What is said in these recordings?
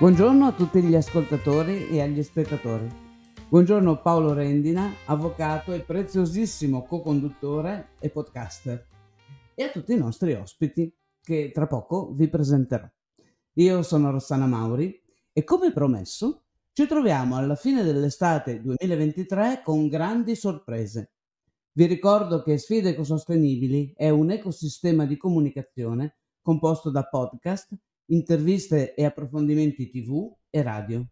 Buongiorno a tutti gli ascoltatori e agli spettatori. Buongiorno Paolo Rendina, avvocato e preziosissimo co-conduttore e podcaster. E a tutti i nostri ospiti, che tra poco vi presenterò. Io sono Rossana Mauri e come promesso ci troviamo alla fine dell'estate 2023 con grandi sorprese. Vi ricordo che Sfide Ecosostenibili è un ecosistema di comunicazione composto da podcast, interviste e approfondimenti TV e radio.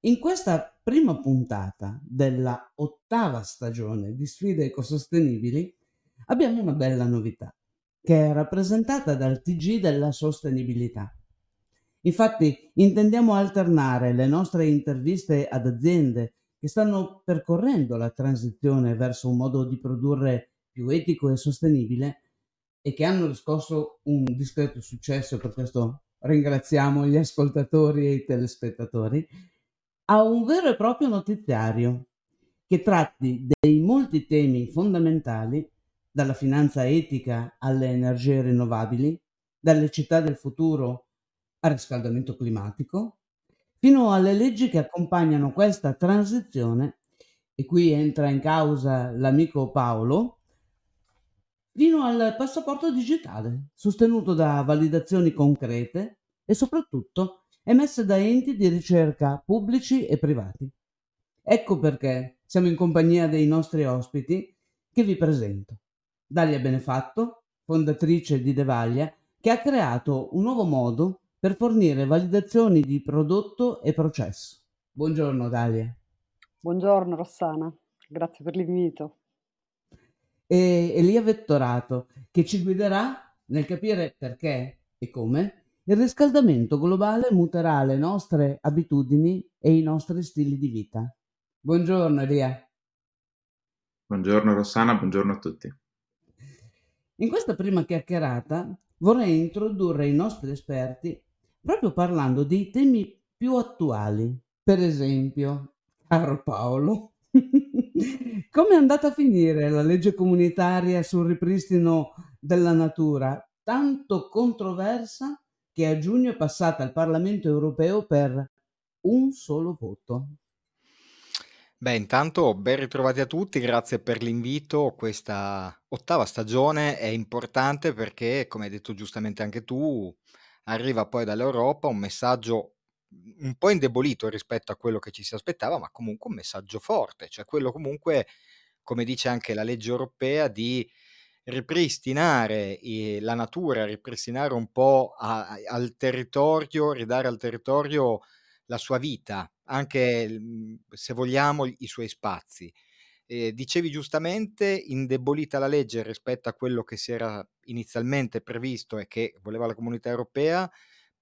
In questa prima puntata della ottava stagione di Sfide Ecosostenibili abbiamo una bella novità che è rappresentata dal TG della sostenibilità. Infatti intendiamo alternare le nostre interviste ad aziende che stanno percorrendo la transizione verso un modo di produrre più etico e sostenibile e che hanno riscosso un discreto successo, per questo ringraziamo gli ascoltatori e i telespettatori, a un vero e proprio notiziario che tratti dei molti temi fondamentali, dalla finanza etica alle energie rinnovabili, dalle città del futuro al riscaldamento climatico, fino alle leggi che accompagnano questa transizione, e qui entra in causa l'amico Paolo, fino al passaporto digitale, sostenuto da validazioni concrete e soprattutto emesse da enti di ricerca pubblici e privati. Ecco perché siamo in compagnia dei nostri ospiti che vi presento. Dalia Benefatto, fondatrice di Devaglia, che ha creato un nuovo modo per fornire validazioni di prodotto e processo. Buongiorno Dalia. Buongiorno Rossana, grazie per l'invito. E Elia Vettorato, che ci guiderà nel capire perché e come il riscaldamento globale muterà le nostre abitudini e i nostri stili di vita. Buongiorno Elia. Buongiorno Rossana, buongiorno a tutti. In questa prima chiacchierata vorrei introdurre i nostri esperti proprio parlando dei temi più attuali. Per esempio, caro Paolo, come è andata a finire la legge comunitaria sul ripristino della natura, tanto controversa che a giugno è passata al Parlamento europeo per un solo voto? Beh, intanto ben ritrovati a tutti, grazie per l'invito. Questa ottava stagione è importante perché, come hai detto giustamente anche tu, arriva poi dall'Europa un messaggio un po' indebolito rispetto a quello che ci si aspettava, ma comunque un messaggio forte, cioè quello comunque, come dice anche la legge europea, di ripristinare la natura, ripristinare un po' a, al territorio, ridare al territorio la sua vita, anche mhmm, se vogliamo i suoi spazi. Eh, dicevi giustamente, indebolita la legge rispetto a quello che si era inizialmente previsto e che voleva la comunità europea,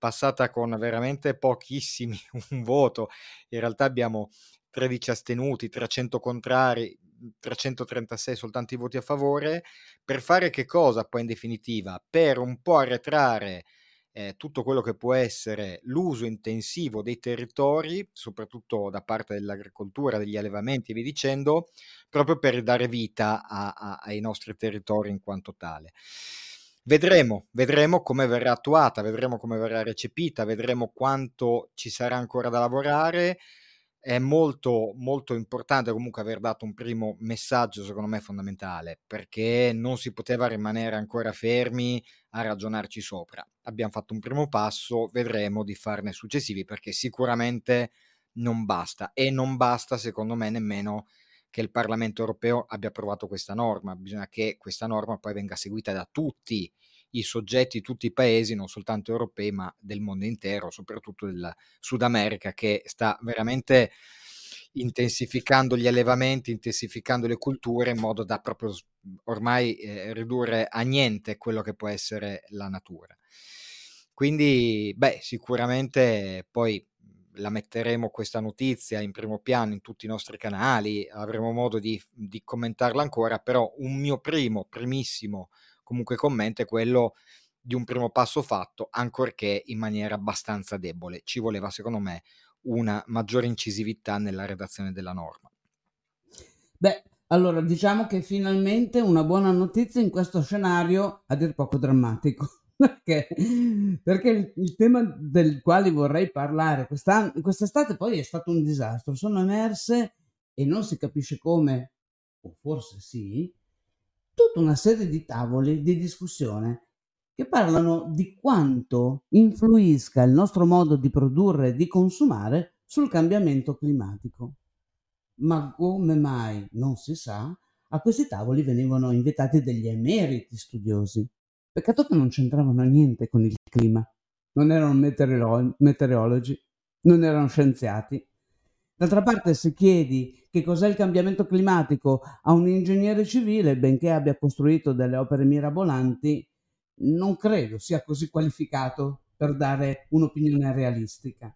passata con veramente pochissimi, un voto. In realtà abbiamo 13 astenuti, 300 contrari, 336 soltanto i voti a favore. Per fare che cosa poi in definitiva? Per un po' arretrare eh, tutto quello che può essere l'uso intensivo dei territori, soprattutto da parte dell'agricoltura, degli allevamenti e via dicendo, proprio per dare vita a, a, ai nostri territori in quanto tale. Vedremo, vedremo come verrà attuata, vedremo come verrà recepita, vedremo quanto ci sarà ancora da lavorare è molto, molto importante comunque aver dato un primo messaggio, secondo me fondamentale, perché non si poteva rimanere ancora fermi a ragionarci sopra. Abbiamo fatto un primo passo, vedremo di farne successivi, perché sicuramente non basta e non basta, secondo me, nemmeno che il Parlamento europeo abbia approvato questa norma, bisogna che questa norma poi venga seguita da tutti i soggetti, tutti i paesi, non soltanto europei, ma del mondo intero, soprattutto del Sud America, che sta veramente intensificando gli allevamenti, intensificando le culture in modo da proprio ormai eh, ridurre a niente quello che può essere la natura. Quindi, beh, sicuramente poi la metteremo questa notizia in primo piano in tutti i nostri canali, avremo modo di, di commentarla ancora, però un mio primo, primissimo comunque commento è quello di un primo passo fatto, ancorché in maniera abbastanza debole. Ci voleva, secondo me, una maggiore incisività nella redazione della norma. Beh, allora diciamo che finalmente una buona notizia in questo scenario a dir poco drammatico. Perché, perché il, il, tema del quale vorrei parlare quest'estate poi è stato un disastro. Sono emerse, e non si capisce come, o forse sì, tutta una serie di tavoli di discussione che parlano di quanto influisca il nostro modo di produrre e di consumare sul cambiamento climatico. Ma come mai, non si sa, a questi tavoli venivano invitati degli emeriti studiosi. Peccato che non c'entravano niente con il clima. Non erano meteorolo- meteorologi, non erano scienziati. D'altra parte, se chiedi che cos'è il cambiamento climatico a un ingegnere civile, benché abbia costruito delle opere mirabolanti, non credo sia così qualificato per dare un'opinione realistica.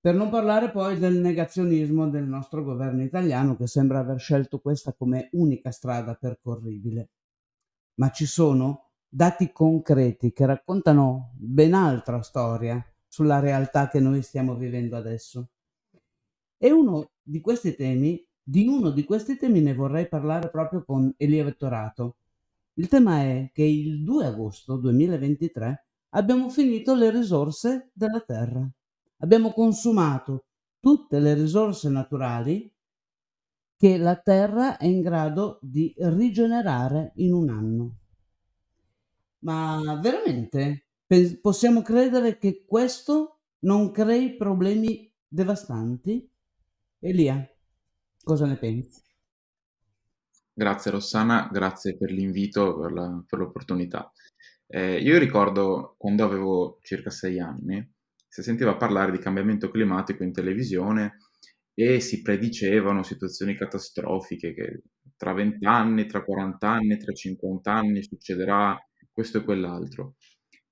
Per non parlare poi del negazionismo del nostro governo italiano che sembra aver scelto questa come unica strada percorribile. Ma ci sono dati concreti che raccontano ben altra storia sulla realtà che noi stiamo vivendo adesso. E uno di questi temi, di uno di questi temi ne vorrei parlare proprio con Elia Vettorato. Il tema è che il 2 agosto 2023 abbiamo finito le risorse della Terra abbiamo consumato tutte le risorse naturali che la Terra è in grado di rigenerare in un anno. Ma veramente possiamo credere che questo non crei problemi devastanti? Elia, cosa ne pensi? Grazie Rossana, grazie per l'invito, per, la, per l'opportunità. Eh, io ricordo quando avevo circa sei anni, si sentiva parlare di cambiamento climatico in televisione e si predicevano situazioni catastrofiche che tra 20 anni, tra 40 anni, tra 50 anni succederà questo e quell'altro.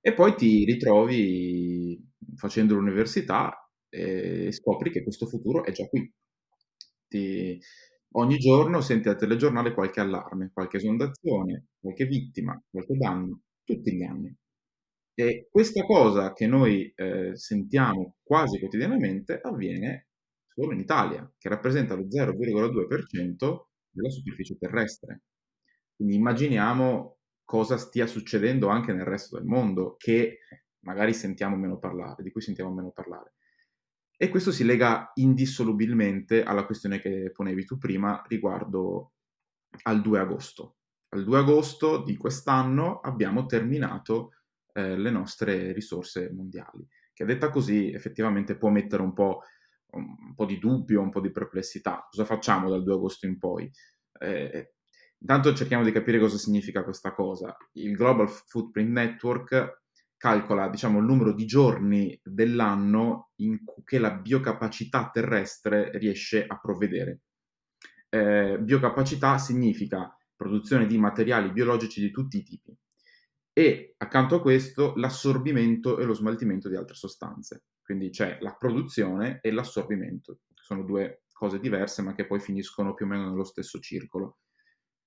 E poi ti ritrovi facendo l'università e scopri che questo futuro è già qui. Ti, ogni giorno senti al telegiornale qualche allarme, qualche esondazione, qualche vittima, qualche danno, tutti gli anni. E questa cosa che noi eh, sentiamo quasi quotidianamente avviene solo in Italia, che rappresenta lo 0,2% della superficie terrestre. Quindi immaginiamo cosa stia succedendo anche nel resto del mondo, che magari sentiamo meno parlare, di cui sentiamo meno parlare. E questo si lega indissolubilmente alla questione che ponevi tu prima riguardo al 2 agosto. Al 2 agosto di quest'anno abbiamo terminato eh, le nostre risorse mondiali, che detta così effettivamente può mettere un po', un po' di dubbio, un po' di perplessità. Cosa facciamo dal 2 agosto in poi? Eh, intanto cerchiamo di capire cosa significa questa cosa. Il Global Footprint Network calcola diciamo, il numero di giorni dell'anno in cui la biocapacità terrestre riesce a provvedere. Eh, biocapacità significa produzione di materiali biologici di tutti i tipi e accanto a questo l'assorbimento e lo smaltimento di altre sostanze. Quindi c'è la produzione e l'assorbimento, sono due cose diverse ma che poi finiscono più o meno nello stesso circolo.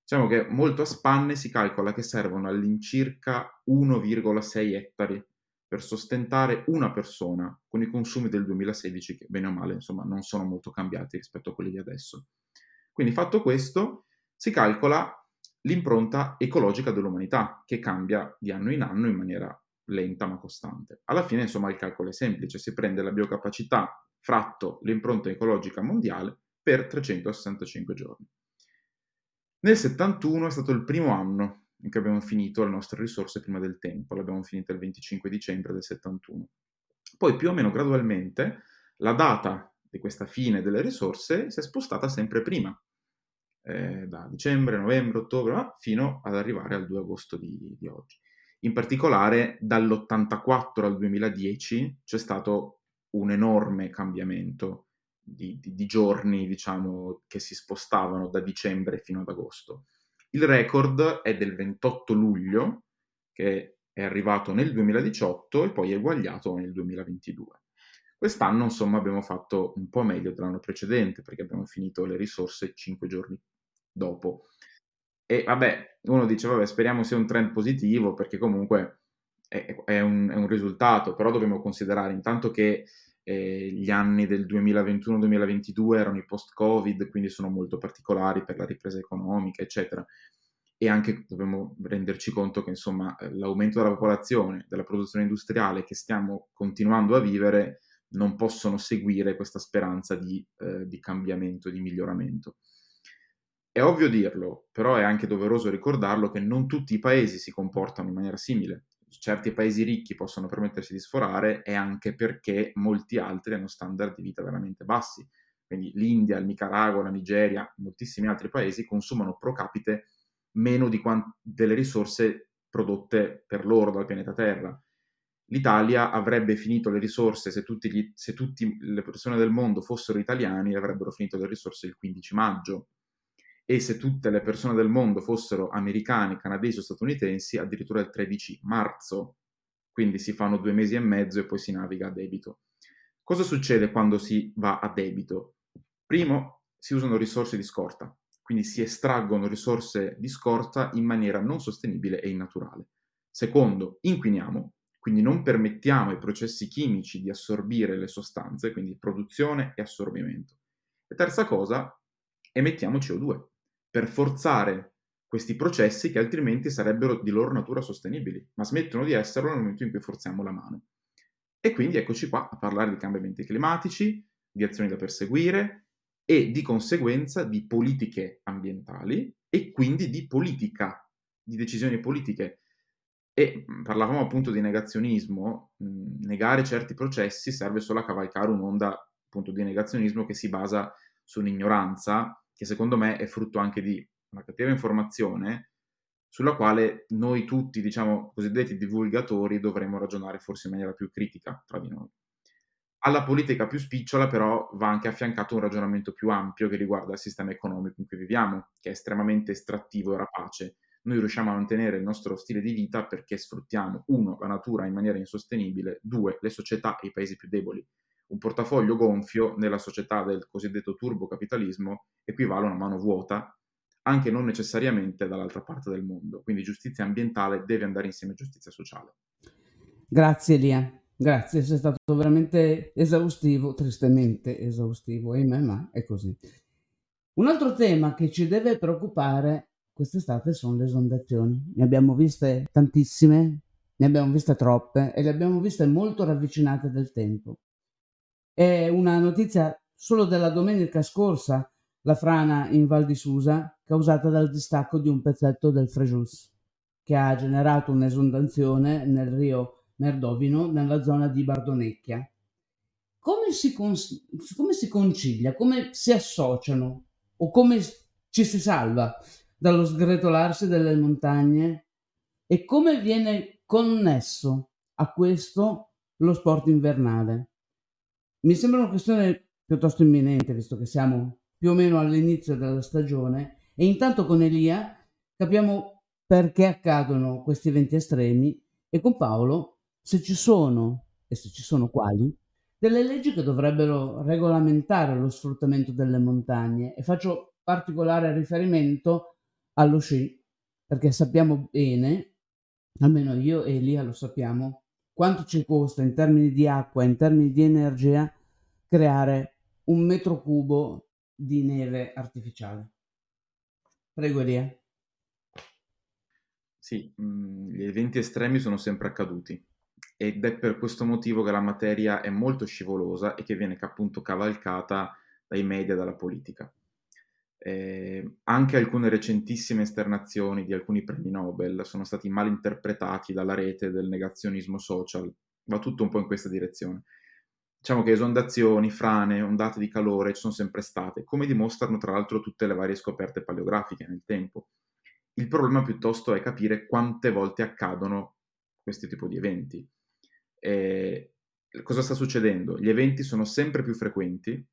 Diciamo che molto a spanne si calcola che servono all'incirca 1,6 ettari per sostentare una persona con i consumi del 2016 che bene o male insomma non sono molto cambiati rispetto a quelli di adesso. Quindi fatto questo si calcola l'impronta ecologica dell'umanità, che cambia di anno in anno in maniera lenta ma costante. Alla fine, insomma, il calcolo è semplice, si prende la biocapacità fratto l'impronta ecologica mondiale per 365 giorni. Nel 71 è stato il primo anno in cui abbiamo finito le nostre risorse prima del tempo, l'abbiamo finita il 25 dicembre del 71. Poi più o meno gradualmente la data di questa fine delle risorse si è spostata sempre prima, eh, da dicembre, novembre, ottobre, fino ad arrivare al 2 agosto di, di oggi. In particolare dall'84 al 2010 c'è stato un enorme cambiamento di, di, di, giorni, diciamo, che si spostavano da dicembre fino ad agosto. Il record è del 28 luglio, che è arrivato nel 2018 e poi è eguagliato nel 2022. Quest'anno, insomma, abbiamo fatto un po' meglio dell'anno precedente perché abbiamo finito le risorse 5 giorni dopo. E vabbè, uno dice, vabbè, speriamo sia un trend positivo perché comunque è, è, un, è un, risultato, però dobbiamo considerare intanto che eh, gli anni del 2021-2022 erano i post-Covid, quindi sono molto particolari per la ripresa economica, eccetera. e anche dobbiamo renderci conto che insomma l'aumento della popolazione, della produzione industriale che stiamo continuando a vivere non possono seguire questa speranza di, eh, di cambiamento, di miglioramento. È ovvio dirlo, però è anche doveroso ricordarlo che non tutti i paesi si comportano in maniera simile. Certi paesi ricchi possono permettersi di sforare e anche perché molti altri hanno standard di vita veramente bassi. Quindi l'India, il Nicaragua, la Nigeria, moltissimi altri paesi consumano pro capite meno quant- delle risorse prodotte per loro dal pianeta Terra l'Italia avrebbe finito le risorse, se tutte le persone del mondo fossero italiani, avrebbero finito le risorse il 15 maggio. E se tutte le persone del mondo fossero americane, canadesi o statunitensi, addirittura il 13 marzo. Quindi si fanno due mesi e mezzo e poi si naviga a debito. Cosa succede quando si va a debito? Primo, si usano risorse di scorta, quindi si estraggono risorse di scorta in maniera non sostenibile e innaturale. Secondo, inquiniamo, quindi non permettiamo ai processi chimici di assorbire le sostanze, quindi produzione e assorbimento. E terza cosa, emettiamo CO2 per forzare questi processi che altrimenti sarebbero di loro natura sostenibili, ma smettono di esserlo nel momento in cui forziamo la mano. E quindi eccoci qua a parlare di cambiamenti climatici, di azioni da perseguire e di conseguenza di politiche ambientali e quindi di politica, di decisioni politiche e mhmm, parlavamo appunto di negazionismo, mhmm, negare certi processi serve solo a cavalcare un'onda appunto di negazionismo che si basa su un'ignoranza che secondo me è frutto anche di una cattiva informazione sulla quale noi tutti, diciamo, cosiddetti divulgatori dovremmo ragionare forse in maniera più critica tra di noi. Alla politica più spicciola però va anche affiancato un ragionamento più ampio che riguarda il sistema economico in cui viviamo, che è estremamente estrattivo e rapace noi riusciamo a mantenere il nostro stile di vita perché sfruttiamo, uno, la natura in maniera insostenibile, due, le società e i paesi più deboli. Un portafoglio gonfio nella società del cosiddetto turbocapitalismo equivale a una mano vuota, anche non necessariamente dall'altra parte del mondo. Quindi giustizia ambientale deve andare insieme a giustizia sociale. Grazie Elia, grazie, sei stato veramente esaustivo, tristemente esaustivo, ahimè, ma è così. Un altro tema che ci deve preoccupare quest'estate sono le esondazioni. Ne abbiamo viste tantissime, ne abbiamo viste troppe e le abbiamo viste molto ravvicinate del tempo. È una notizia solo della domenica scorsa, la frana in Val di Susa, causata dal distacco di un pezzetto del Frejus, che ha generato un'esondazione nel rio Merdovino, nella zona di Bardonecchia. Come si, cons- come si concilia, come si associano o come ci si salva dallo sgretolarsi delle montagne. E come viene connesso a questo lo sport invernale. Mi sembra una questione piuttosto imminente, visto che siamo più o meno all'inizio della stagione. E intanto con Elia capiamo perché accadono questi eventi estremi e con Paolo se ci sono, e se ci sono quali, delle leggi che dovrebbero regolamentare lo sfruttamento delle montagne. E faccio particolare riferimento allo sci, perché sappiamo bene, almeno io e Elia lo sappiamo, quanto ci costa in termini di acqua, in termini di energia, creare un metro cubo di neve artificiale. Prego Elia. Sì, mh, gli eventi estremi sono sempre accaduti ed è per questo motivo che la materia è molto scivolosa e che viene appunto cavalcata dai media e dalla politica. Eh, anche alcune recentissime esternazioni di alcuni premi Nobel sono stati mal interpretati dalla rete del negazionismo social. Va tutto un po' in questa direzione. Diciamo che esondazioni, frane, ondate di calore ci sono sempre state, come dimostrano tra l'altro tutte le varie scoperte paleografiche nel tempo. Il problema piuttosto è capire quante volte accadono questo tipo di eventi. Eh, cosa sta succedendo? Gli eventi sono sempre più frequenti,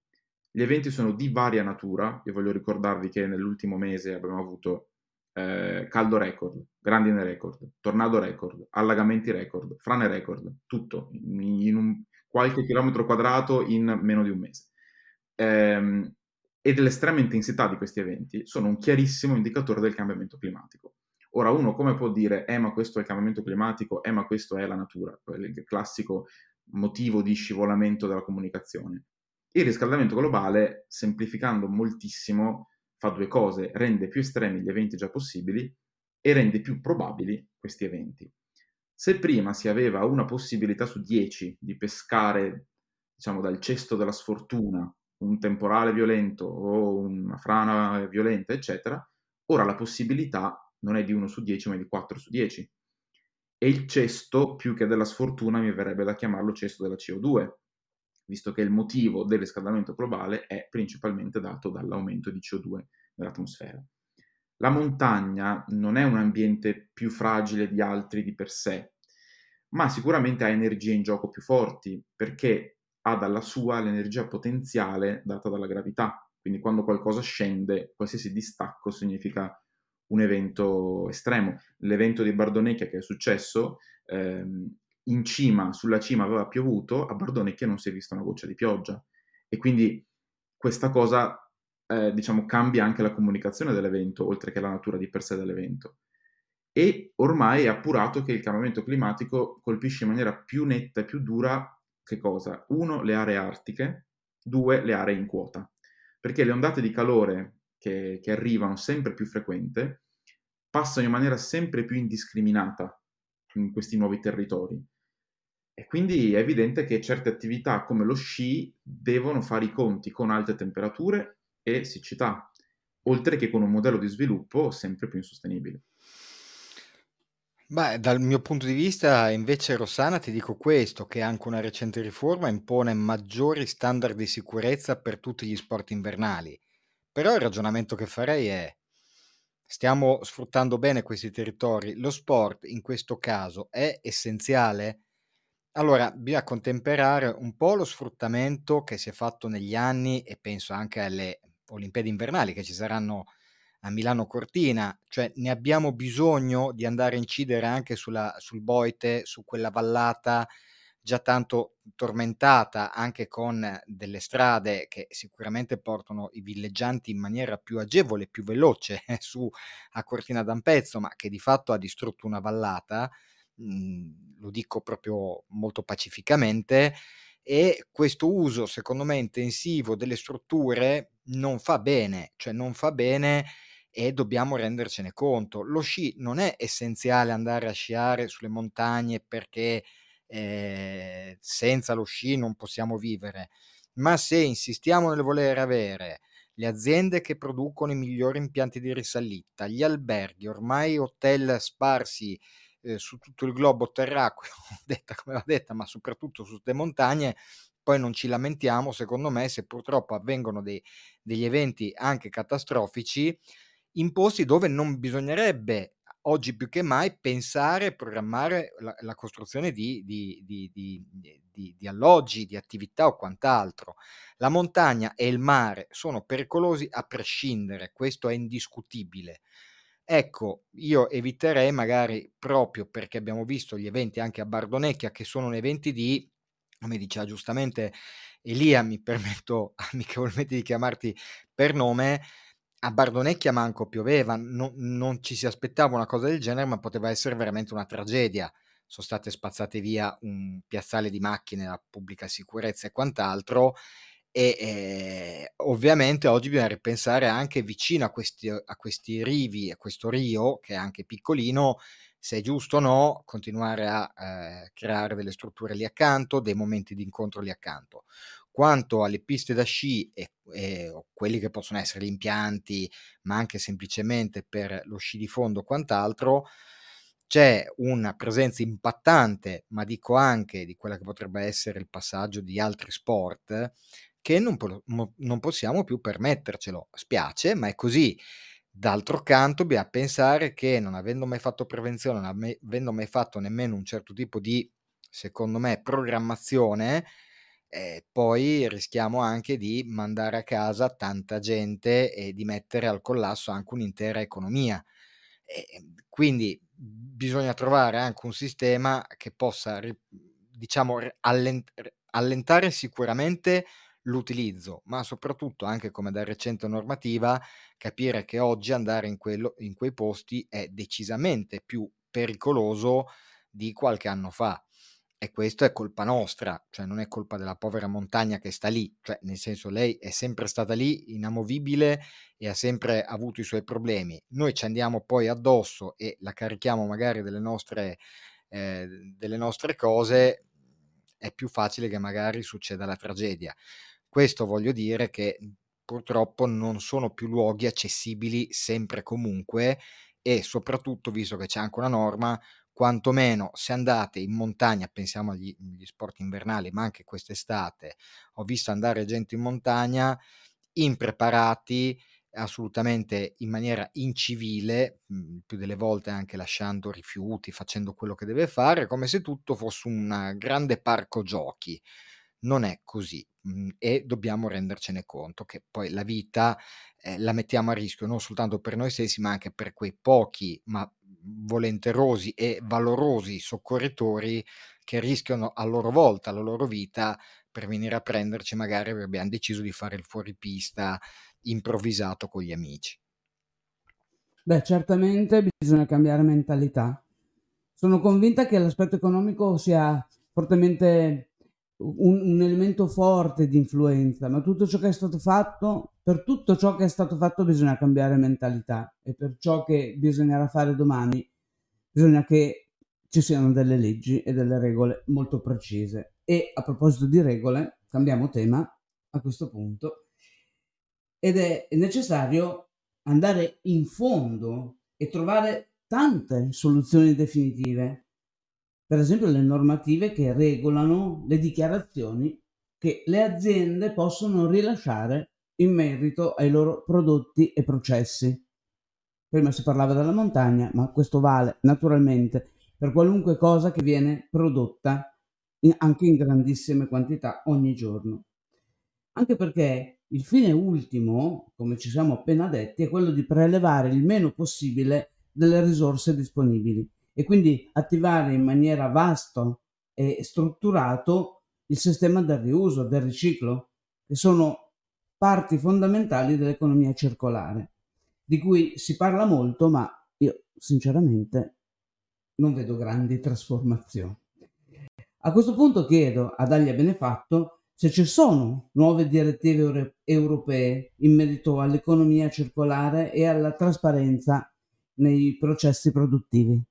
gli eventi sono di varia natura, io voglio ricordarvi che nell'ultimo mese abbiamo avuto eh, caldo record, grandine record, tornado record, allagamenti record, frane record, tutto in, un, qualche chilometro quadrato in meno di un mese. Ehm, e dell'estrema intensità di questi eventi sono un chiarissimo indicatore del cambiamento climatico. Ora uno come può dire, eh ma questo è il cambiamento climatico, eh ma questo è la natura, il classico motivo di scivolamento della comunicazione. Il riscaldamento globale, semplificando moltissimo, fa due cose, rende più estremi gli eventi già possibili e rende più probabili questi eventi. Se prima si aveva una possibilità su 10 di pescare, diciamo, dal cesto della sfortuna un temporale violento o una frana violenta, eccetera, ora la possibilità non è di 1 su 10, ma di 4 su 10. E il cesto, più che della sfortuna, mi verrebbe da chiamarlo cesto della CO2, visto che il motivo del riscaldamento globale è principalmente dato dall'aumento di CO2 nell'atmosfera. La montagna non è un ambiente più fragile di altri di per sé, ma sicuramente ha energie in gioco più forti, perché ha dalla sua l'energia potenziale data dalla gravità. Quindi quando qualcosa scende, qualsiasi distacco significa un evento estremo. L'evento di Bardonecchia che è successo, ehm, in cima, sulla cima aveva piovuto, a Bardonecchia non si è vista una goccia di pioggia. E quindi questa cosa, eh, diciamo, cambia anche la comunicazione dell'evento, oltre che la natura di per sé dell'evento. E ormai è appurato che il cambiamento climatico colpisce in maniera più netta e più dura che cosa? Uno, le aree artiche, due, le aree in quota. Perché le ondate di calore che, che arrivano sempre più frequente passano in maniera sempre più indiscriminata in questi nuovi territori. E quindi è evidente che certe attività come lo sci devono fare i conti con alte temperature e siccità, oltre che con un modello di sviluppo sempre più insostenibile. Beh, dal mio punto di vista, invece, Rossana, ti dico questo, che anche una recente riforma impone maggiori standard di sicurezza per tutti gli sport invernali. Però il ragionamento che farei è, stiamo sfruttando bene questi territori, lo sport in questo caso è essenziale? Allora, bisogna contemperare un po' lo sfruttamento che si è fatto negli anni e penso anche alle Olimpiadi invernali che ci saranno a Milano Cortina, cioè ne abbiamo bisogno di andare a incidere anche sulla, sul Boite, su quella vallata già tanto tormentata, anche con delle strade che sicuramente portano i villeggianti in maniera più agevole, più veloce eh, su a Cortina d'Ampezzo, ma che di fatto ha distrutto una vallata, mh, mhmm, lo dico proprio molto pacificamente, e questo uso, secondo me, intensivo delle strutture non fa bene, cioè non fa bene e dobbiamo rendercene conto. Lo sci non è essenziale andare a sciare sulle montagne perché eh, senza lo sci non possiamo vivere, ma se insistiamo nel voler avere le aziende che producono i migliori impianti di risalita, gli alberghi, ormai hotel sparsi eh, su tutto il globo terracqueo, detta come va detta, ma soprattutto su le montagne, poi non ci lamentiamo, secondo me, se purtroppo avvengono dei, degli eventi anche catastrofici in posti dove non bisognerebbe oggi più che mai pensare programmare la, la costruzione di, di, di, di, alloggi, di attività o quant'altro. La montagna e il mare sono pericolosi a prescindere, questo è indiscutibile. Ecco, io eviterei magari proprio perché abbiamo visto gli eventi anche a Bardonecchia che sono eventi di, come diceva giustamente Elia, mi permetto amichevolmente di chiamarti per nome, a Bardonecchia manco pioveva, no, non ci si aspettava una cosa del genere, ma poteva essere veramente una tragedia. Sono state spazzate via un piazzale di macchine, la pubblica sicurezza e quant'altro. E eh, ovviamente oggi bisogna ripensare anche vicino a questi, a questi rivi, a questo rio, che è anche piccolino, se è giusto o no continuare a eh, creare delle strutture lì accanto, dei momenti di incontro lì accanto. Quanto alle piste da sci e, e quelli che possono essere gli impianti, ma anche semplicemente per lo sci di fondo o quant'altro, c'è una presenza impattante, ma dico anche di quella che potrebbe essere il passaggio di altri sport, che non, non possiamo più permettercelo. Spiace, ma è così. D'altro canto, bisogna pensare che non avendo mai fatto prevenzione, non avendo mai fatto nemmeno un certo tipo di, secondo me, programmazione, eh, poi rischiamo anche di mandare a casa tanta gente e di mettere al collasso anche un'intera economia. E quindi bisogna trovare anche un sistema che possa, diciamo, allent- allentare sicuramente l'utilizzo, ma soprattutto anche come da recente normativa capire che oggi andare in, quello, in quei posti è decisamente più pericoloso di qualche anno fa e questo è colpa nostra, cioè non è colpa della povera montagna che sta lì, cioè nel senso lei è sempre stata lì, inamovibile e ha sempre avuto i suoi problemi. Noi ci andiamo poi addosso e la carichiamo magari delle nostre, eh, delle nostre cose, è più facile che magari succeda la tragedia. Questo voglio dire che purtroppo non sono più luoghi accessibili sempre e comunque e soprattutto, visto che c'è anche una norma, quantomeno se andate in montagna, pensiamo agli, agli sport invernali, ma anche quest'estate, ho visto andare gente in montagna impreparati, assolutamente in maniera incivile, mh, più delle volte anche lasciando rifiuti, facendo quello che deve fare, come se tutto fosse un grande parco giochi. Non è così mh, e dobbiamo rendercene conto che poi la vita eh, la mettiamo a rischio non soltanto per noi stessi, ma anche per quei pochi, ma volenterosi e valorosi soccorritori che rischiano a loro volta la loro vita per venire a prenderci magari abbiamo deciso di fare il fuoripista improvvisato con gli amici. Beh, certamente bisogna cambiare mentalità. Sono convinta che l'aspetto economico sia fortemente un, un, elemento forte di influenza, ma tutto ciò che è stato fatto, per tutto ciò che è stato fatto bisogna cambiare mentalità e per ciò che bisognerà fare domani bisogna che ci siano delle leggi e delle regole molto precise. E a proposito di regole, cambiamo tema a questo punto ed è necessario andare in fondo e trovare tante soluzioni definitive per esempio le normative che regolano le dichiarazioni che le aziende possono rilasciare in merito ai loro prodotti e processi. Prima si parlava della montagna, ma questo vale naturalmente per qualunque cosa che viene prodotta in, anche in grandissime quantità ogni giorno. Anche perché il fine ultimo, come ci siamo appena detti, è quello di prelevare il meno possibile delle risorse disponibili e quindi attivare in maniera vasta e strutturato il sistema del riuso, del riciclo, che sono parti fondamentali dell'economia circolare, di cui si parla molto, ma io sinceramente non vedo grandi trasformazioni. A questo punto chiedo ad Aglia Benefatto se ci sono nuove direttive europee in merito all'economia circolare e alla trasparenza nei processi produttivi.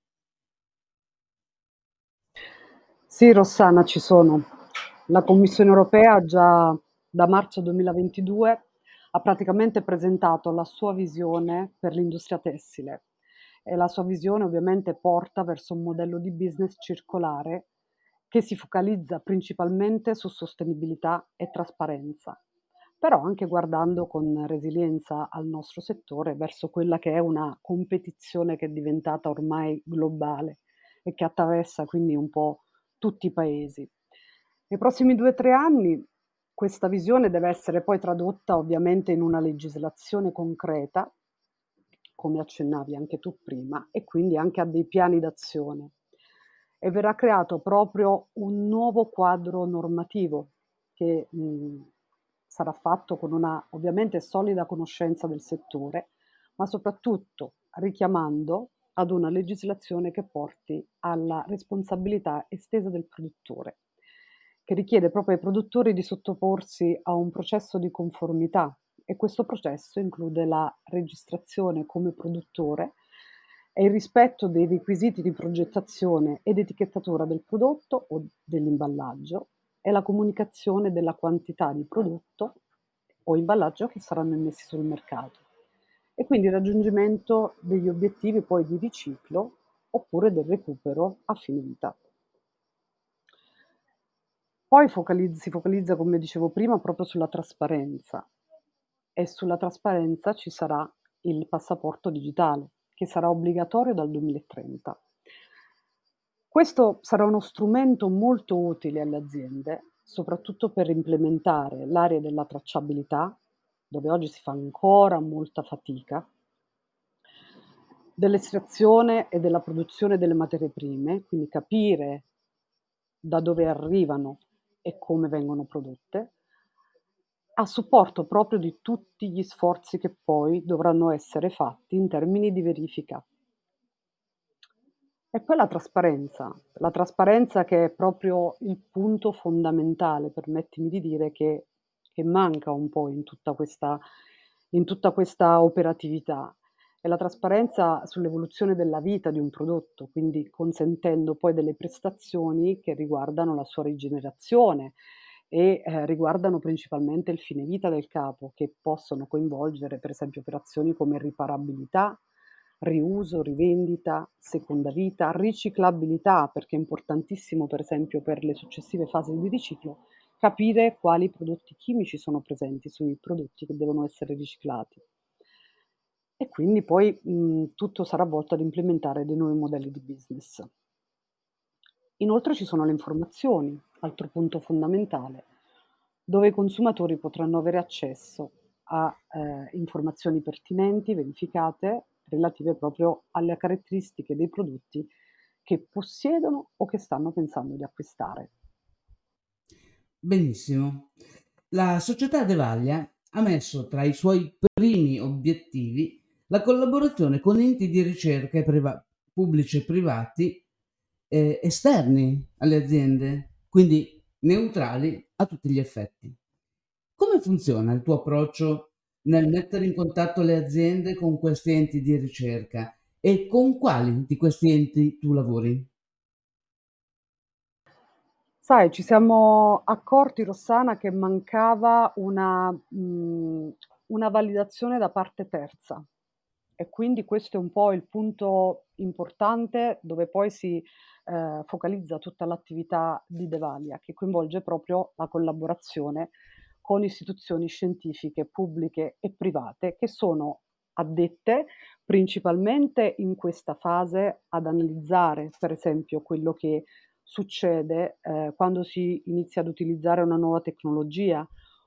Sì, Rossana, ci sono. La Commissione europea già da marzo 2022 ha praticamente presentato la sua visione per l'industria tessile e la sua visione ovviamente porta verso un modello di business circolare che si focalizza principalmente su sostenibilità e trasparenza, però anche guardando con resilienza al nostro settore verso quella che è una competizione che è diventata ormai globale e che attraversa quindi un po' tutti i paesi. Nei prossimi due o tre anni questa visione deve essere poi tradotta ovviamente in una legislazione concreta, come accennavi anche tu prima, e quindi anche a dei piani d'azione. E verrà creato proprio un nuovo quadro normativo che mh, sarà fatto con una ovviamente solida conoscenza del settore, ma soprattutto richiamando ad una legislazione che porti alla responsabilità estesa del produttore, che richiede proprio ai produttori di sottoporsi a un processo di conformità. E questo processo include la registrazione come produttore e il rispetto dei requisiti di progettazione ed etichettatura del prodotto o dell'imballaggio e la comunicazione della quantità di prodotto o imballaggio che saranno immessi sul mercato e quindi il raggiungimento degli obiettivi poi di riciclo oppure del recupero a fine vita. Poi focalizza, si focalizza, come dicevo prima, proprio sulla trasparenza e sulla trasparenza ci sarà il passaporto digitale che sarà obbligatorio dal 2030. Questo sarà uno strumento molto utile alle aziende, soprattutto per implementare l'area della tracciabilità dove oggi si fa ancora molta fatica, dell'estrazione e della produzione delle materie prime, quindi capire da dove arrivano e come vengono prodotte, a supporto proprio di tutti gli sforzi che poi dovranno essere fatti in termini di verifica. E poi la trasparenza, la trasparenza che è proprio il punto fondamentale, permettimi di dire, che che manca un po' in tutta questa in tutta questa operatività. È la trasparenza sull'evoluzione della vita di un prodotto, quindi consentendo poi delle prestazioni che riguardano la sua rigenerazione e, ehm, riguardano principalmente il fine vita del capo, che possono coinvolgere per esempio operazioni come riparabilità, riuso, rivendita, seconda vita, riciclabilità, perché è importantissimo per esempio per le successive fasi di riciclo, capire quali prodotti chimici sono presenti sui prodotti che devono essere riciclati. E quindi poi, mhmm, tutto sarà volto ad implementare dei nuovi modelli di business. Inoltre ci sono le informazioni, altro punto fondamentale, dove i consumatori potranno avere accesso a, ehm, informazioni pertinenti, verificate, relative proprio alle caratteristiche dei prodotti che possiedono o che stanno pensando di acquistare. Benissimo. La società Devaglia ha messo tra i suoi primi obiettivi la collaborazione con enti di ricerca priva- pubblici e privati eh, esterni alle aziende, quindi neutrali a tutti gli effetti. Come funziona il tuo approccio nel mettere in contatto le aziende con questi enti di ricerca e con quali di questi enti tu lavori? Sai, ci siamo accorti, Rossana, che mancava una, mhmm, una validazione da parte terza. E quindi questo è un po' il punto importante dove poi si, ehm, focalizza tutta l'attività di Devalia, che coinvolge proprio la collaborazione con istituzioni scientifiche pubbliche e private che sono addette principalmente in questa fase ad analizzare, per esempio, quello che succede eh, quando si inizia ad utilizzare una nuova tecnologia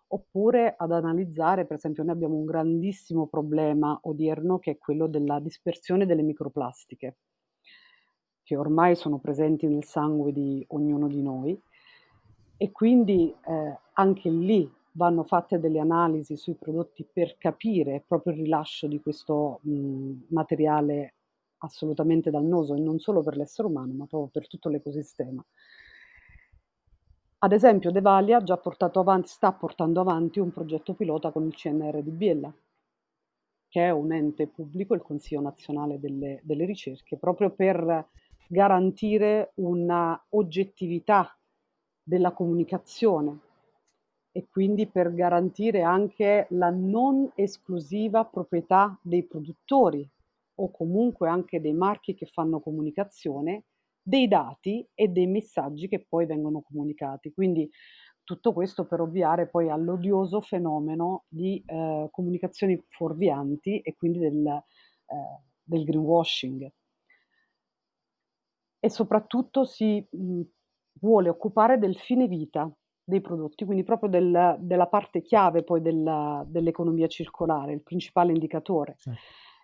oppure ad analizzare, per esempio, noi abbiamo un grandissimo problema odierno che è quello della dispersione delle microplastiche, che ormai sono presenti nel sangue di ognuno di noi. E quindi eh, anche lì vanno fatte delle analisi sui prodotti per capire proprio il rilascio di questo mh, materiale assolutamente dannoso e non solo per l'essere umano, ma proprio per tutto l'ecosistema. Ad esempio, Devalia già portato avanti, sta portando avanti un progetto pilota con il CNR di Biella, che è un ente pubblico, il Consiglio nazionale delle, delle ricerche, proprio per garantire una oggettività della comunicazione e quindi per garantire anche la non esclusiva proprietà dei produttori o comunque anche dei marchi che fanno comunicazione, dei dati e dei messaggi che poi vengono comunicati. Quindi tutto questo per ovviare poi all'odioso fenomeno di eh, comunicazioni fuorvianti e quindi del, eh, del greenwashing. E soprattutto si mh, vuole occupare del fine vita dei prodotti, quindi proprio del, della parte chiave poi della, dell'economia circolare, il principale indicatore. Certo.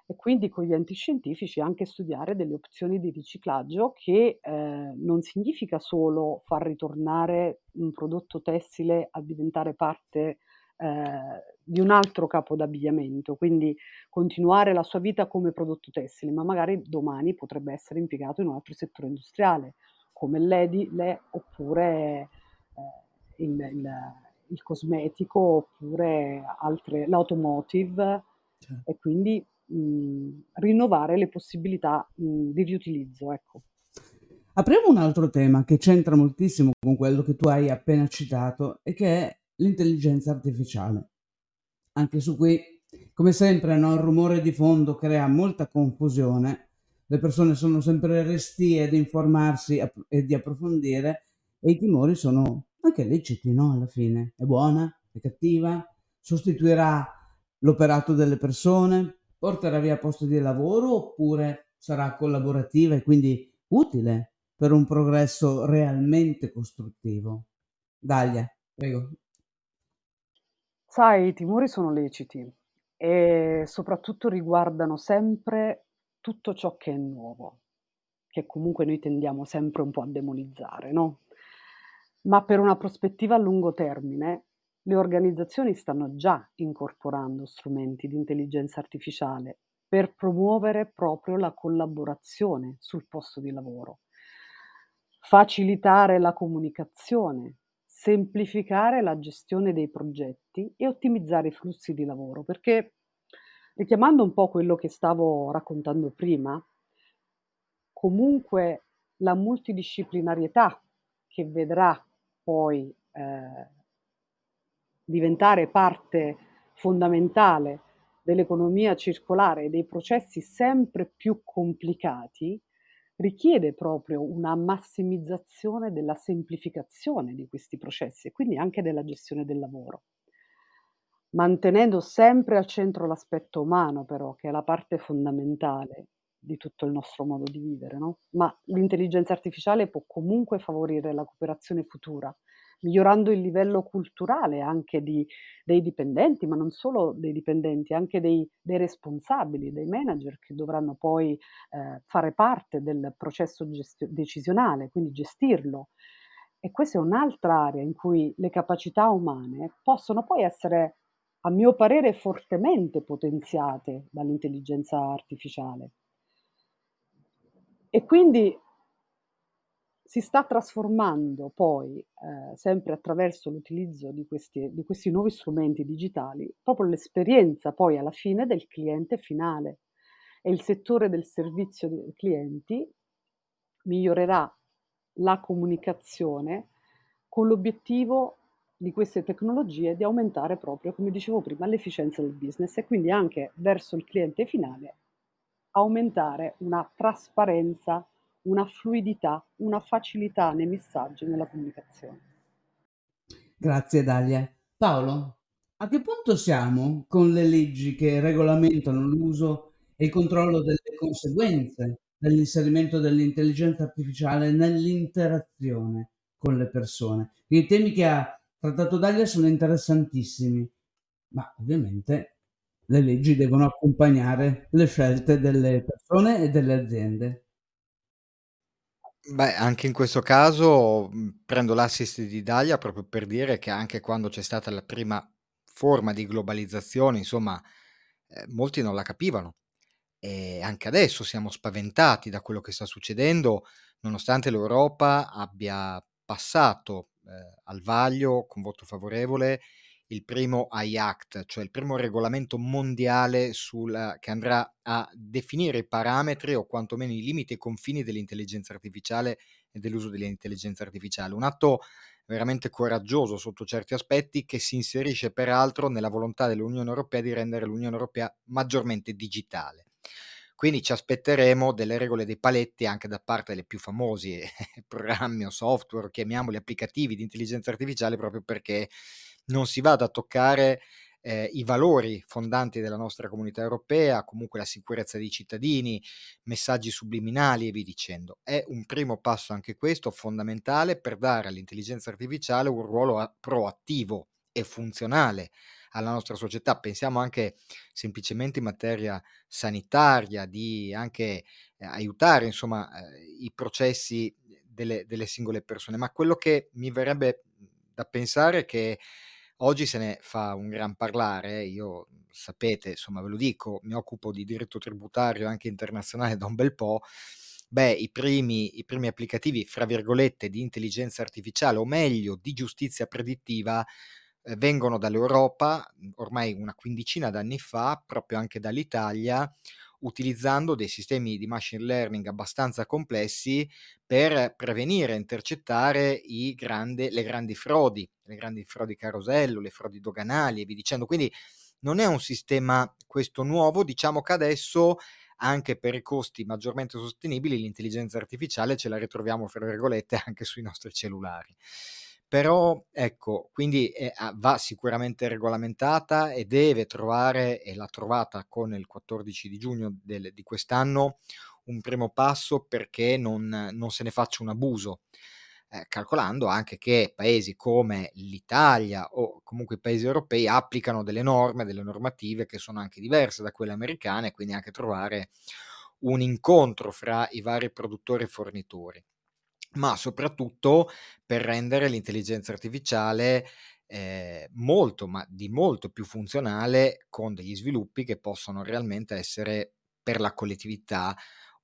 E quindi con gli enti scientifici anche studiare delle opzioni di riciclaggio che eh, non significa solo far ritornare un prodotto tessile a diventare parte eh, di un altro capo d'abbigliamento, quindi continuare la sua vita come prodotto tessile, ma magari domani potrebbe essere impiegato in un altro settore industriale, come l'EDI, le, oppure eh, il, il, il cosmetico oppure altre, l'automotive certo. e quindi mh, rinnovare le possibilità mh, di riutilizzo. Ecco. Apriamo un altro tema che c'entra moltissimo con quello che tu hai appena citato e che è l'intelligenza artificiale. Anche su qui, come sempre, no, il rumore di fondo crea molta confusione, le persone sono sempre restie di informarsi e di approfondire e i timori sono anche leciti, no? Alla fine. È buona? È cattiva? Sostituirà l'operato delle persone? Porterà via posto di lavoro oppure sarà collaborativa e quindi utile per un progresso realmente costruttivo? Dalia, prego. Sai, i timori sono leciti e soprattutto riguardano sempre tutto ciò che è nuovo, che comunque noi tendiamo sempre un po' a demonizzare, no? Ma per una prospettiva a lungo termine, le organizzazioni stanno già incorporando strumenti di intelligenza artificiale per promuovere proprio la collaborazione sul posto di lavoro, facilitare la comunicazione, semplificare la gestione dei progetti e ottimizzare i flussi di lavoro, perché richiamando un po' quello che stavo raccontando prima, comunque la multidisciplinarietà che vedrà poi eh, diventare parte fondamentale dell'economia circolare e dei processi sempre più complicati, richiede proprio una massimizzazione della semplificazione di questi processi e quindi anche della gestione del lavoro. Mantenendo sempre al centro l'aspetto umano, però, che è la parte fondamentale di tutto il nostro modo di vivere, no? Ma l'intelligenza artificiale può comunque favorire la cooperazione futura, migliorando il livello culturale anche di, dei dipendenti, ma non solo dei dipendenti, anche dei, dei responsabili, dei manager che dovranno poi eh, fare parte del processo gestio- decisionale, quindi gestirlo. E questa è un'altra area in cui le capacità umane possono poi essere, a mio parere, fortemente potenziate dall'intelligenza artificiale. E quindi si sta trasformando poi, eh, sempre attraverso l'utilizzo di questi, di questi nuovi strumenti digitali, proprio l'esperienza poi alla fine del cliente finale. E il settore del servizio dei clienti migliorerà la comunicazione con l'obiettivo di queste tecnologie di aumentare proprio, come dicevo prima, l'efficienza del business e quindi anche verso il cliente finale aumentare una trasparenza, una fluidità, una facilità nei messaggi e nella comunicazione. Grazie Dalia. Paolo, a che punto siamo con le leggi che regolamentano l'uso e il controllo delle conseguenze dell'inserimento dell'intelligenza artificiale nell'interazione con le persone? I temi che ha trattato Dalia sono interessantissimi, ma ovviamente le leggi devono accompagnare le scelte delle persone e delle aziende. Beh, anche in questo caso mh, prendo l'assist di Dalia proprio per dire che anche quando c'è stata la prima forma di globalizzazione, insomma, eh, molti non la capivano. E anche adesso siamo spaventati da quello che sta succedendo, nonostante l'Europa abbia passato eh, al vaglio con voto favorevole il primo AI Act, cioè il primo regolamento mondiale sul, che andrà a definire i parametri o quantomeno i limiti e i confini dell'intelligenza artificiale e dell'uso dell'intelligenza artificiale. Un atto veramente coraggioso sotto certi aspetti che si inserisce peraltro nella volontà dell'Unione Europea di rendere l'Unione Europea maggiormente digitale. Quindi ci aspetteremo delle regole dei paletti anche da parte delle più famosi programmi o software, chiamiamoli applicativi di intelligenza artificiale, proprio perché non si vada a toccare eh, i valori fondanti della nostra comunità europea, comunque la sicurezza dei cittadini, messaggi subliminali e via dicendo. È un primo passo anche questo fondamentale per dare all'intelligenza artificiale un ruolo proattivo e funzionale alla nostra società. Pensiamo anche semplicemente in materia sanitaria, di anche eh, aiutare insomma eh, i processi delle, delle singole persone. Ma quello che mi verrebbe da pensare è che Oggi se ne fa un gran parlare, io sapete, insomma ve lo dico, mi occupo di diritto tributario anche internazionale da un bel po', beh, i primi, i primi applicativi, fra virgolette, di intelligenza artificiale, o meglio, di giustizia predittiva, eh, vengono dall'Europa, ormai una quindicina d'anni fa, proprio anche dall'Italia, utilizzando dei sistemi di machine learning abbastanza complessi per prevenire intercettare grande, le grandi frodi, le grandi frodi carosello, le frodi doganali e via dicendo. Quindi non è un sistema questo nuovo, diciamo che adesso anche per i costi maggiormente sostenibili l'intelligenza artificiale ce la ritroviamo, fra virgolette, anche sui nostri cellulari. Però ecco, quindi eh, va sicuramente regolamentata e deve trovare, e l'ha trovata con il 14 di giugno del, di quest'anno, un primo passo perché non, non se ne faccia un abuso. Eh, calcolando anche che paesi come l'Italia o comunque i paesi europei applicano delle norme, delle normative che sono anche diverse da quelle americane, quindi anche trovare un incontro fra i vari produttori e fornitori ma soprattutto per rendere l'intelligenza artificiale eh, molto, ma di molto più funzionale con degli sviluppi che possono realmente essere per la collettività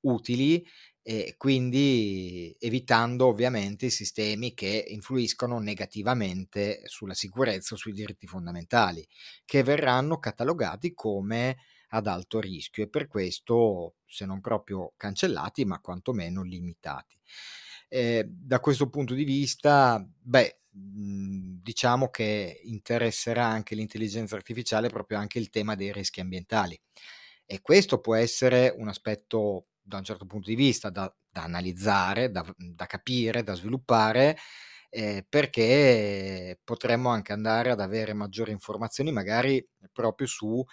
utili e quindi evitando ovviamente i sistemi che influiscono negativamente sulla sicurezza o sui diritti fondamentali, che verranno catalogati come ad alto rischio e per questo, se non proprio cancellati, ma quantomeno limitati. Eh, da questo punto di vista, beh, mhmm, diciamo che interesserà anche l'intelligenza artificiale proprio anche il tema dei rischi ambientali. E questo può essere un aspetto da un certo punto di vista da, da analizzare, da, da, capire, da sviluppare, eh, perché potremmo anche andare ad avere maggiori informazioni magari proprio sui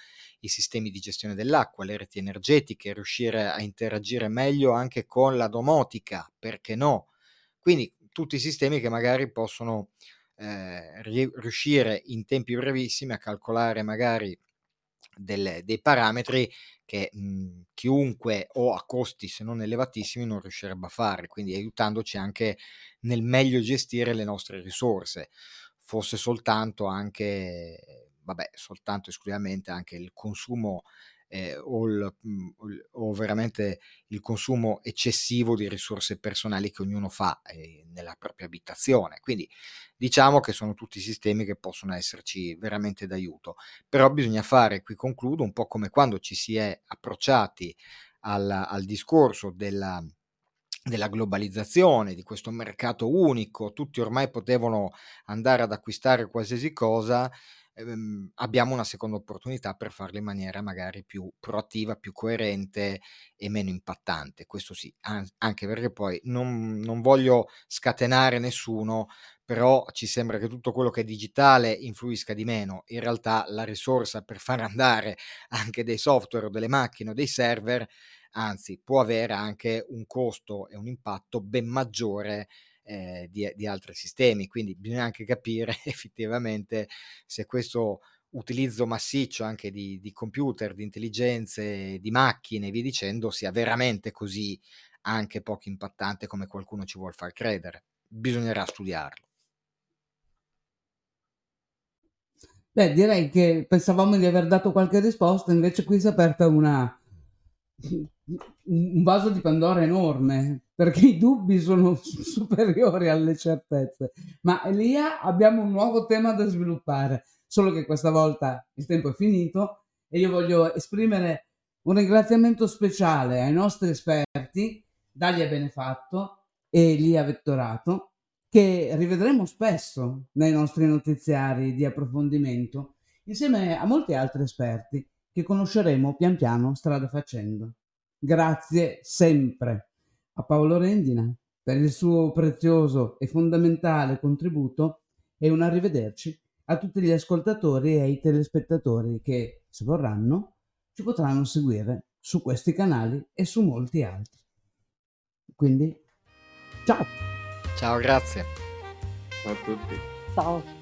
sistemi di gestione dell'acqua, le reti energetiche, riuscire a interagire meglio anche con la domotica, perché no? Quindi tutti i sistemi che magari possono eh, riuscire in tempi brevissimi a calcolare magari delle, dei parametri che mh, chiunque o a costi se non elevatissimi non riuscirebbe a fare, quindi aiutandoci anche nel meglio gestire le nostre risorse, fosse soltanto anche, vabbè, soltanto esclusivamente anche il consumo eh, o, il, o, veramente il consumo eccessivo di risorse personali che ognuno fa eh, nella propria abitazione. Quindi diciamo che sono tutti sistemi che possono esserci veramente d'aiuto, però bisogna fare, qui concludo, un po' come quando ci si è approcciati al, al discorso della della globalizzazione, di questo mercato unico, tutti ormai potevano andare ad acquistare qualsiasi cosa, ehm, abbiamo una seconda opportunità per farlo in maniera magari più proattiva, più coerente e meno impattante. Questo sì, an- anche perché poi non, non voglio scatenare nessuno, però ci sembra che tutto quello che è digitale influisca di meno. In realtà la risorsa per far andare anche dei software o delle macchine o dei server, anzi, può avere anche un costo e un impatto ben maggiore eh, di, di, altri sistemi. Quindi bisogna anche capire effettivamente se questo utilizzo massiccio anche di, di computer, di intelligenze, di macchine e via dicendo sia veramente così anche poco impattante come qualcuno ci vuole far credere. Bisognerà studiarlo. Beh, direi che pensavamo di aver dato qualche risposta, invece qui si è aperta una, un vaso di Pandora enorme perché i dubbi sono superiori alle certezze. Ma Elia, abbiamo un nuovo tema da sviluppare, solo che questa volta il tempo è finito e io voglio esprimere un ringraziamento speciale ai nostri esperti, Dalia Benefatto e Elia Vettorato, che rivedremo spesso nei nostri notiziari di approfondimento, insieme a molti altri esperti che conosceremo pian piano strada facendo. Grazie sempre a Paolo Rendina per il suo prezioso e fondamentale contributo e un arrivederci a tutti gli ascoltatori e ai telespettatori che, se vorranno, ci potranno seguire su questi canali e su molti altri. Quindi, ciao! Ciao, grazie. Ciao a tutti. Ciao.